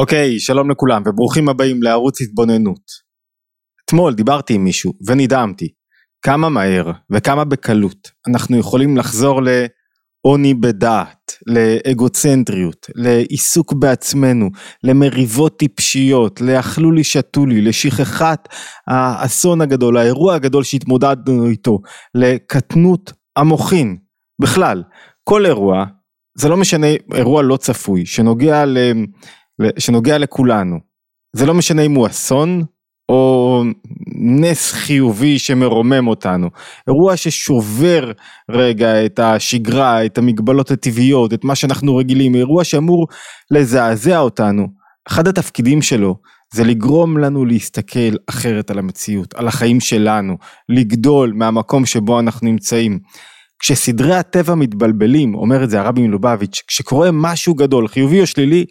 אוקיי, שלום לכולם וברוכים הבאים לערוץ התבוננות. אתמול דיברתי עם מישהו ונדהמתי כמה מהר וכמה בקלות אנחנו יכולים לחזור לעוני בדעת, לאגוצנטריות, לעיסוק בעצמנו, למריבות טיפשיות, לאכלו לי שתו לי, לשכחת האסון הגדול, האירוע הגדול שהתמודדנו איתו, לקטנות המוחין. בכלל, כל אירוע, זה לא משנה אירוע לא צפוי, שנוגע ל... שנוגע לכולנו. זה לא משנה אם הוא אסון או נס חיובי שמרומם אותנו. אירוע ששובר רגע את השגרה, את המגבלות הטבעיות, את מה שאנחנו רגילים, אירוע שאמור לזעזע אותנו. אחד התפקידים שלו זה לגרום לנו להסתכל אחרת על המציאות, על החיים שלנו, לגדול מהמקום שבו אנחנו נמצאים. כשסדרי הטבע מתבלבלים, אומר את זה הרבי מלובביץ', כשקורה משהו גדול, חיובי או שלילי,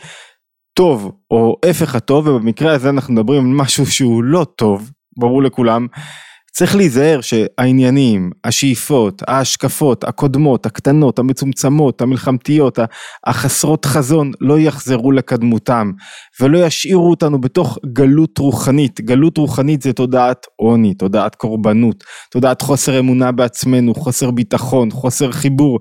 טוב או הפך הטוב ובמקרה הזה אנחנו מדברים על משהו שהוא לא טוב ברור לכולם. צריך להיזהר שהעניינים השאיפות ההשקפות הקודמות הקטנות המצומצמות המלחמתיות החסרות חזון לא יחזרו לקדמותם ולא ישאירו אותנו בתוך גלות רוחנית. גלות רוחנית זה תודעת עוני תודעת קורבנות תודעת חוסר אמונה בעצמנו חוסר ביטחון חוסר חיבור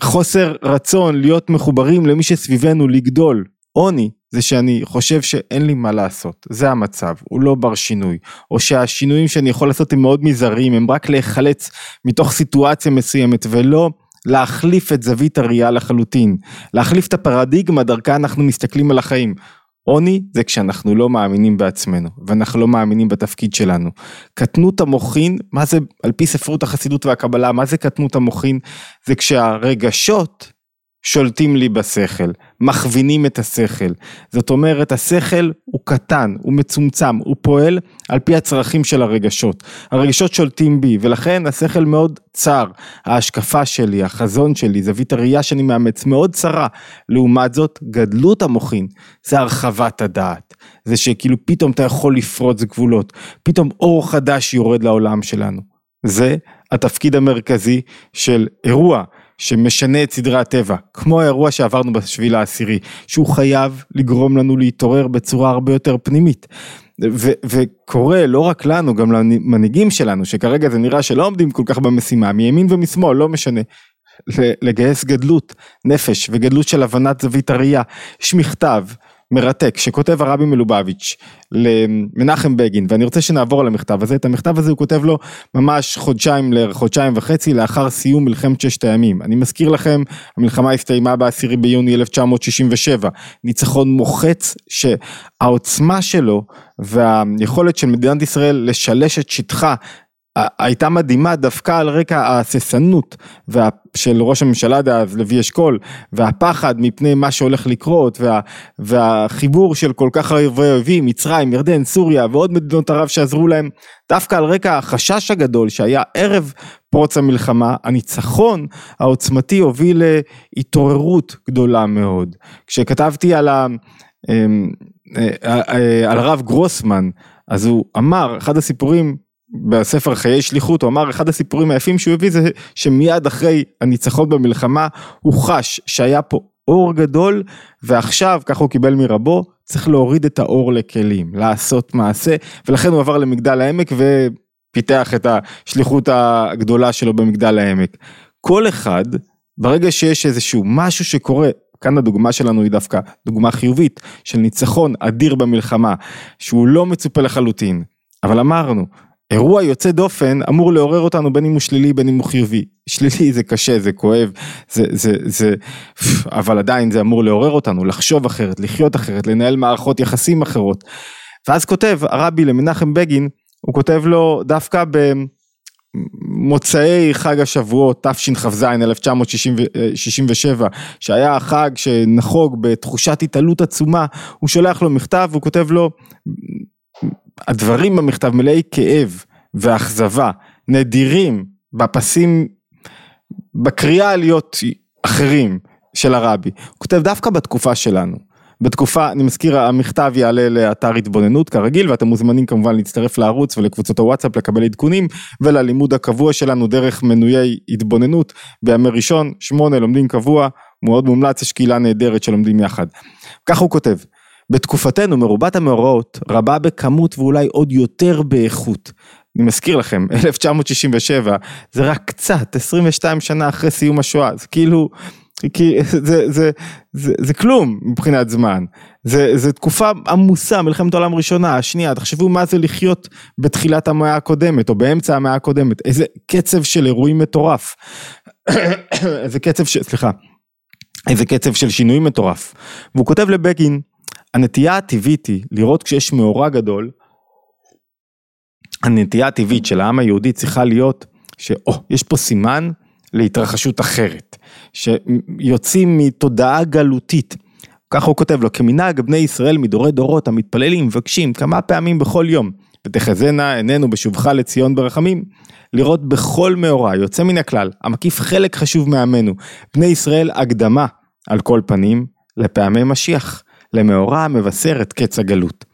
חוסר רצון להיות מחוברים למי שסביבנו לגדול עוני זה שאני חושב שאין לי מה לעשות, זה המצב, הוא לא בר שינוי, או שהשינויים שאני יכול לעשות הם מאוד מזעריים, הם רק להיחלץ מתוך סיטואציה מסוימת ולא להחליף את זווית הראייה לחלוטין, להחליף את הפרדיגמה דרכה אנחנו מסתכלים על החיים. עוני זה כשאנחנו לא מאמינים בעצמנו ואנחנו לא מאמינים בתפקיד שלנו. קטנות המוחין, מה זה על פי ספרות החסידות והקבלה, מה זה קטנות המוחין? זה כשהרגשות שולטים לי בשכל, מכווינים את השכל. זאת אומרת, השכל הוא קטן, הוא מצומצם, הוא פועל על פי הצרכים של הרגשות. הרגשות שולטים בי, ולכן השכל מאוד צר. ההשקפה שלי, החזון שלי, זווית הראייה שאני מאמץ, מאוד צרה. לעומת זאת, גדלות המוחין, זה הרחבת הדעת. זה שכאילו פתאום אתה יכול לפרוץ גבולות, פתאום אור חדש יורד לעולם שלנו. זה התפקיד המרכזי של אירוע. שמשנה את סדרי הטבע, כמו האירוע שעברנו בשביל העשירי, שהוא חייב לגרום לנו להתעורר בצורה הרבה יותר פנימית. ו- וקורה לא רק לנו, גם למנהיגים שלנו, שכרגע זה נראה שלא עומדים כל כך במשימה, מימין ומשמאל, לא משנה. לגייס גדלות נפש וגדלות של הבנת זווית הראייה. יש מכתב מרתק שכותב הרבי מלובביץ' למנחם בגין ואני רוצה שנעבור על המכתב הזה. את המכתב הזה הוא כותב לו ממש חודשיים לחודשיים וחצי לאחר סיום מלחמת ששת הימים. אני מזכיר לכם המלחמה הסתיימה בעשירי ביוני 1967 ניצחון מוחץ שהעוצמה שלו והיכולת של מדינת ישראל לשלש את שטחה הייתה מדהימה דווקא על רקע ההססנות וה, של ראש הממשלה דאז לוי אשכול והפחד מפני מה שהולך לקרות וה, והחיבור של כל כך הרבה אויבים מצרים ירדן סוריה ועוד מדינות ערב שעזרו להם דווקא על רקע החשש הגדול שהיה ערב פרוץ המלחמה הניצחון העוצמתי הוביל להתעוררות גדולה מאוד. כשכתבתי על, ה, אמ, אה, אה, על הרב גרוסמן אז הוא אמר אחד הסיפורים בספר חיי שליחות הוא אמר אחד הסיפורים היפים שהוא הביא זה שמיד אחרי הניצחון במלחמה הוא חש שהיה פה אור גדול ועכשיו ככה הוא קיבל מרבו צריך להוריד את האור לכלים לעשות מעשה ולכן הוא עבר למגדל העמק ופיתח את השליחות הגדולה שלו במגדל העמק. כל אחד ברגע שיש איזשהו משהו שקורה כאן הדוגמה שלנו היא דווקא דוגמה חיובית של ניצחון אדיר במלחמה שהוא לא מצופה לחלוטין אבל אמרנו אירוע יוצא דופן אמור לעורר אותנו בין אם הוא שלילי בין אם הוא חיובי. שלילי זה קשה זה כואב זה זה זה אבל עדיין זה אמור לעורר אותנו לחשוב אחרת לחיות אחרת לנהל מערכות יחסים אחרות. ואז כותב הרבי למנחם בגין הוא כותב לו דווקא במוצאי חג השבועות תשכ"ז 1967 שהיה החג שנחוג בתחושת התעלות עצומה הוא שולח לו מכתב הוא כותב לו הדברים במכתב מלאי כאב ואכזבה, נדירים בפסים, בקריאה להיות אחרים של הרבי. הוא כותב דווקא בתקופה שלנו. בתקופה, אני מזכיר, המכתב יעלה לאתר התבוננות כרגיל ואתם מוזמנים כמובן להצטרף לערוץ ולקבוצות הוואטסאפ לקבל עדכונים וללימוד הקבוע שלנו דרך מנויי התבוננות בימי ראשון, שמונה לומדים קבוע, מאוד מומלץ, יש קהילה נהדרת שלומדים יחד. ככה הוא כותב, בתקופתנו מרובת המאורעות רבה בכמות ואולי עוד יותר באיכות. אני מזכיר לכם, 1967 זה רק קצת, 22 שנה אחרי סיום השואה, זה כאילו, כי זה, זה, זה, זה, זה כלום מבחינת זמן, זה, זה תקופה עמוסה, מלחמת העולם הראשונה, השנייה, תחשבו מה זה לחיות בתחילת המאה הקודמת או באמצע המאה הקודמת, איזה קצב של אירועים מטורף, איזה קצב של, סליחה, איזה קצב של שינויים מטורף, והוא כותב לבגין, הנטייה הטבעית היא לראות כשיש מאורע גדול, הנטייה הטבעית של העם היהודי צריכה להיות שאו, יש פה סימן להתרחשות אחרת, שיוצאים מתודעה גלותית. ככה הוא כותב לו, כמנהג בני ישראל מדורי דורות המתפללים מבקשים כמה פעמים בכל יום, ותחזינה עינינו בשובך לציון ברחמים, לראות בכל מאורע יוצא מן הכלל, המקיף חלק חשוב מעמנו, בני ישראל הקדמה על כל פנים לפעמי משיח, למאורע המבשר את קץ הגלות.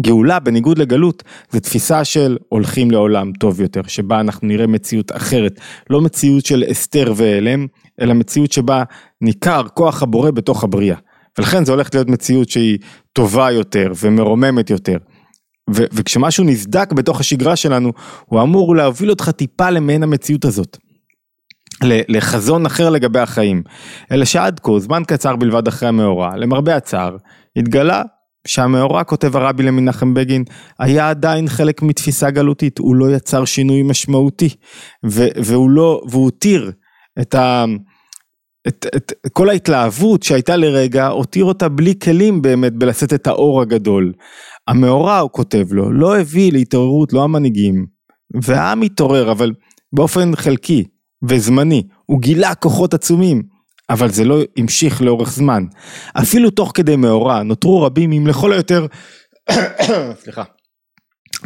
גאולה בניגוד לגלות זה תפיסה של הולכים לעולם טוב יותר שבה אנחנו נראה מציאות אחרת לא מציאות של הסתר והלם אלא מציאות שבה ניכר כוח הבורא בתוך הבריאה ולכן זה הולך להיות מציאות שהיא טובה יותר ומרוממת יותר ו- וכשמשהו נסדק בתוך השגרה שלנו הוא אמור להוביל אותך טיפה למעין המציאות הזאת. לחזון אחר לגבי החיים אלא שעד כה זמן קצר בלבד אחרי המאורע למרבה הצער התגלה שהמאורע, כותב הרבי למנחם בגין, היה עדיין חלק מתפיסה גלותית, הוא לא יצר שינוי משמעותי, ו- והוא לא, והוא הותיר את ה... את, את, את כל ההתלהבות שהייתה לרגע, הותיר אותה בלי כלים באמת בלשאת את האור הגדול. המאורע, הוא כותב לו, לא הביא להתעוררות, לא המנהיגים, והעם התעורר, אבל באופן חלקי וזמני, הוא גילה כוחות עצומים. אבל זה לא המשיך לאורך זמן. אפילו תוך כדי מאורע נותרו רבים אם לכל היותר, סליחה,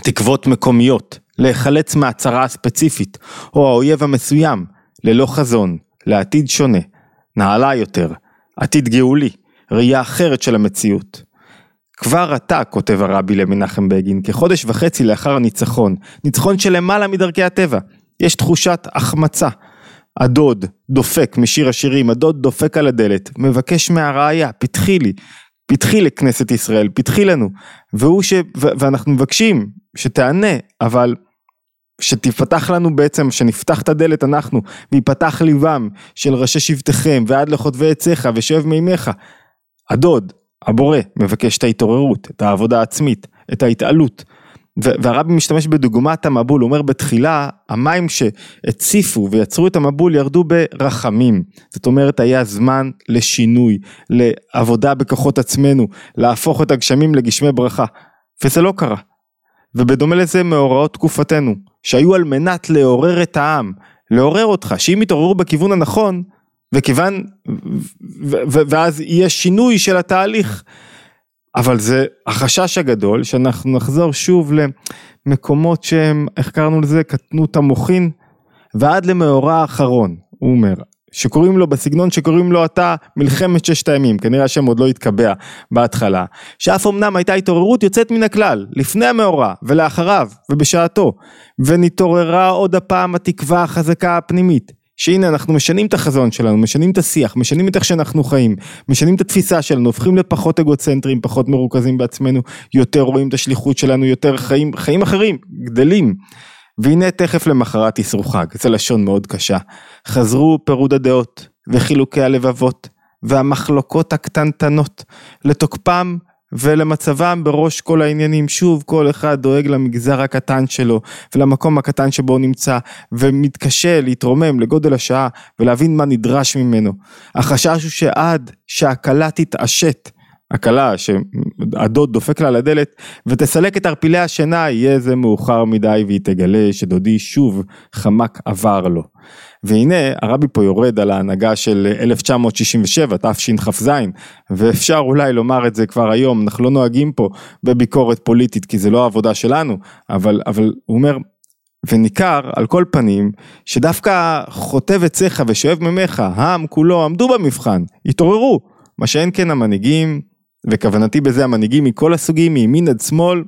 תקוות מקומיות, להיחלץ מהצהרה הספציפית, או האויב המסוים, ללא חזון, לעתיד שונה, נעלה יותר, עתיד גאולי, ראייה אחרת של המציאות. כבר עתה, כותב הרבי למנחם בגין, כחודש וחצי לאחר הניצחון, ניצחון של למעלה מדרכי הטבע, יש תחושת החמצה, הדוד דופק משיר השירים, הדוד דופק על הדלת, מבקש מהראיה, פתחי לי, פתחי לכנסת ישראל, פתחי לנו, והוא ש... ו... ואנחנו מבקשים שתענה, אבל שתפתח לנו בעצם, שנפתח את הדלת אנחנו, ויפתח ליבם של ראשי שבטיכם, ועד לחוטבי עציך ושואב מימיך. הדוד, הבורא, מבקש את ההתעוררות, את העבודה העצמית, את ההתעלות. והרבי משתמש בדוגמת המבול, הוא אומר בתחילה המים שהציפו ויצרו את המבול ירדו ברחמים, זאת אומרת היה זמן לשינוי, לעבודה בכוחות עצמנו, להפוך את הגשמים לגשמי ברכה, וזה לא קרה. ובדומה לזה מאורעות תקופתנו, שהיו על מנת לעורר את העם, לעורר אותך, שאם יתעוררו בכיוון הנכון, וכיוון, ואז יהיה שינוי של התהליך. אבל זה החשש הגדול שאנחנו נחזור שוב למקומות שהם, איך קראנו לזה, קטנות המוחין, ועד למאורע האחרון, הוא אומר, שקוראים לו בסגנון שקוראים לו אתה מלחמת ששת הימים, כנראה השם עוד לא התקבע בהתחלה, שאף אמנם הייתה התעוררות יוצאת מן הכלל, לפני המאורע ולאחריו ובשעתו, ונתעוררה עוד הפעם התקווה החזקה הפנימית, שהנה אנחנו משנים את החזון שלנו, משנים את השיח, משנים את איך שאנחנו חיים, משנים את התפיסה שלנו, הופכים לפחות אגוצנטרים, פחות מרוכזים בעצמנו, יותר רואים את השליחות שלנו, יותר חיים, חיים אחרים, גדלים. והנה תכף למחרת איסרו חג, זו לשון מאוד קשה. חזרו פירוד הדעות וחילוקי הלבבות והמחלוקות הקטנטנות לתוקפם ולמצבם בראש כל העניינים, שוב כל אחד דואג למגזר הקטן שלו ולמקום הקטן שבו הוא נמצא ומתקשה להתרומם לגודל השעה ולהבין מה נדרש ממנו. החשש הוא שעד שהכלה תתעשת, הכלה שהדוד דופק לה לדלת ותסלק את ערפילי השינה יהיה זה מאוחר מדי והיא תגלה שדודי שוב חמק עבר לו. והנה הרבי פה יורד על ההנהגה של 1967 תשכ"ז ואפשר אולי לומר את זה כבר היום אנחנו לא נוהגים פה בביקורת פוליטית כי זה לא העבודה שלנו אבל אבל הוא אומר וניכר על כל פנים שדווקא חוטב עציך ושואב ממך העם כולו עמדו במבחן התעוררו מה שאין כן המנהיגים וכוונתי בזה המנהיגים מכל הסוגים מימין עד שמאל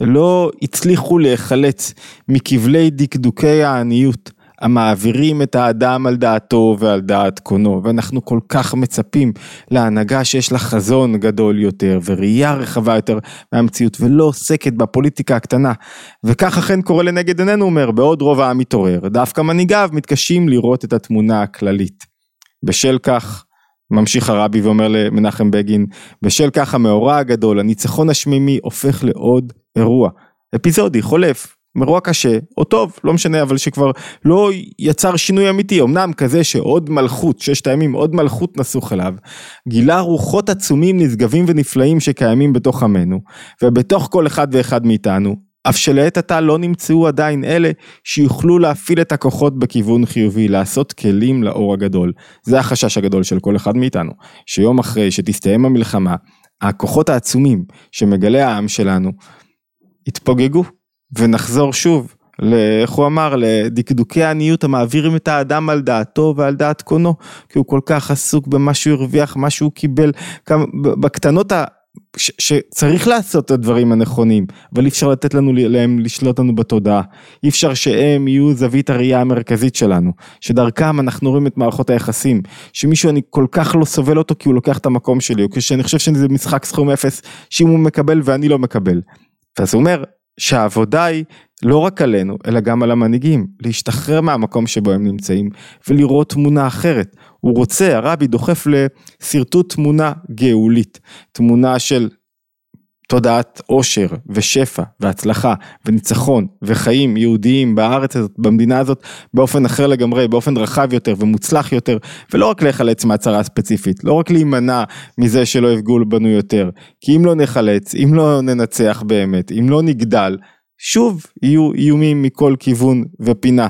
לא הצליחו להיחלץ מכבלי דקדוקי העניות המעבירים את האדם על דעתו ועל דעת קונו, ואנחנו כל כך מצפים להנהגה שיש לה חזון גדול יותר וראייה רחבה יותר מהמציאות ולא עוסקת בפוליטיקה הקטנה. וכך אכן קורה לנגד עינינו, אומר, בעוד רוב העם מתעורר, דווקא מנהיגיו מתקשים לראות את התמונה הכללית. בשל כך, ממשיך הרבי ואומר למנחם בגין, בשל כך המאורע הגדול, הניצחון השמימי הופך לעוד אירוע. אפיזודי, חולף, אירוע קשה, או טוב, לא משנה, אבל שכבר לא יצר שינוי אמיתי, אמנם כזה שעוד מלכות, ששת הימים, עוד מלכות נסוך אליו, גילה רוחות עצומים, נשגבים ונפלאים שקיימים בתוך עמנו, ובתוך כל אחד ואחד מאיתנו, אף שלעת עתה לא נמצאו עדיין אלה שיוכלו להפעיל את הכוחות בכיוון חיובי, לעשות כלים לאור הגדול. זה החשש הגדול של כל אחד מאיתנו, שיום אחרי שתסתיים המלחמה, הכוחות העצומים שמגלה העם שלנו, יתפוגגו ונחזור שוב, איך הוא אמר, לדקדוקי העניות המעבירים את האדם על דעתו ועל דעת קונו, כי הוא כל כך עסוק במה שהוא הרוויח, מה שהוא קיבל, כמה, בקטנות ה... ש, שצריך לעשות את הדברים הנכונים, אבל אי אפשר לתת לנו להם לשלוט לנו בתודעה, אי אפשר שהם יהיו זווית הראייה המרכזית שלנו, שדרכם אנחנו רואים את מערכות היחסים, שמישהו אני כל כך לא סובל אותו כי הוא לוקח את המקום שלי, או כשאני חושב שזה משחק סכום אפס, שאם הוא מקבל ואני לא מקבל. ואז הוא אומר, שהעבודה היא לא רק עלינו, אלא גם על המנהיגים, להשתחרר מהמקום שבו הם נמצאים ולראות תמונה אחרת. הוא רוצה, הרבי דוחף לשרטוט תמונה גאולית, תמונה של תודעת עושר ושפע והצלחה וניצחון וחיים יהודיים בארץ הזאת, במדינה הזאת, באופן אחר לגמרי, באופן רחב יותר ומוצלח יותר, ולא רק להיחלץ מהצהרה ספציפית, לא רק להימנע מזה שלא יפגעו בנו יותר, כי אם לא נחלץ, אם לא ננצח באמת, אם לא נגדל, שוב יהיו איומים מכל כיוון ופינה.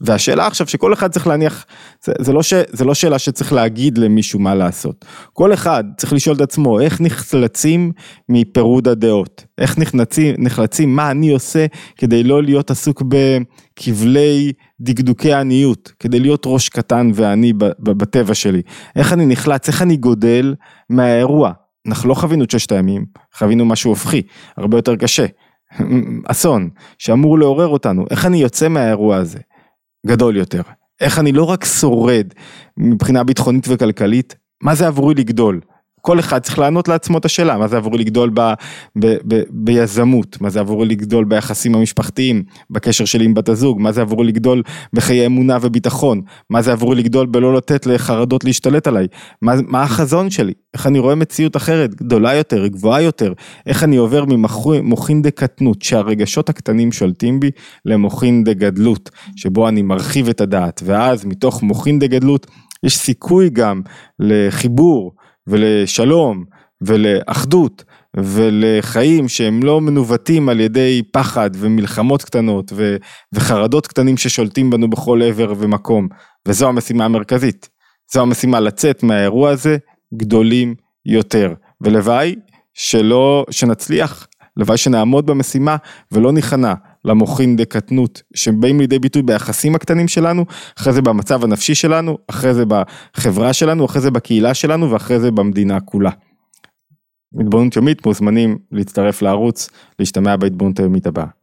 והשאלה עכשיו שכל אחד צריך להניח, זה, זה, לא ש, זה לא שאלה שצריך להגיד למישהו מה לעשות. כל אחד צריך לשאול את עצמו איך נחלצים מפירוד הדעות, איך נחלצים, נחלצים מה אני עושה כדי לא להיות עסוק בכבלי דקדוקי עניות, כדי להיות ראש קטן ועני בטבע שלי. איך אני נחלץ, איך אני גודל מהאירוע. אנחנו לא חווינו את ששת הימים, חווינו משהו הופכי, הרבה יותר קשה. אסון שאמור לעורר אותנו, איך אני יוצא מהאירוע הזה? גדול יותר. איך אני לא רק שורד מבחינה ביטחונית וכלכלית, מה זה עבורי לגדול? כל אחד צריך לענות לעצמו את השאלה, מה זה עבורי לגדול ב, ב, ב, ביזמות, מה זה עבורי לגדול ביחסים המשפחתיים, בקשר שלי עם בת הזוג, מה זה עבורי לגדול בחיי אמונה וביטחון, מה זה עבורי לגדול בלא לתת לחרדות להשתלט עליי, מה, מה החזון שלי, איך אני רואה מציאות אחרת, גדולה יותר, גבוהה יותר, איך אני עובר ממוחין דקטנות, שהרגשות הקטנים שולטים בי, למוחין דגדלות, שבו אני מרחיב את הדעת, ואז מתוך מוחין דגדלות יש סיכוי גם לחיבור. ולשלום ולאחדות ולחיים שהם לא מנווטים על ידי פחד ומלחמות קטנות ו- וחרדות קטנים ששולטים בנו בכל עבר ומקום. וזו המשימה המרכזית. זו המשימה לצאת מהאירוע הזה גדולים יותר. ולוואי שלא, שנצליח, לוואי שנעמוד במשימה ולא ניכנע למוחין דקטנות שבאים לידי ביטוי ביחסים הקטנים שלנו, אחרי זה במצב הנפשי שלנו, אחרי זה בחברה שלנו, אחרי זה בקהילה שלנו ואחרי זה במדינה כולה. התבוננות יומית מוזמנים להצטרף לערוץ, להשתמע בהתבוננות היומית הבאה.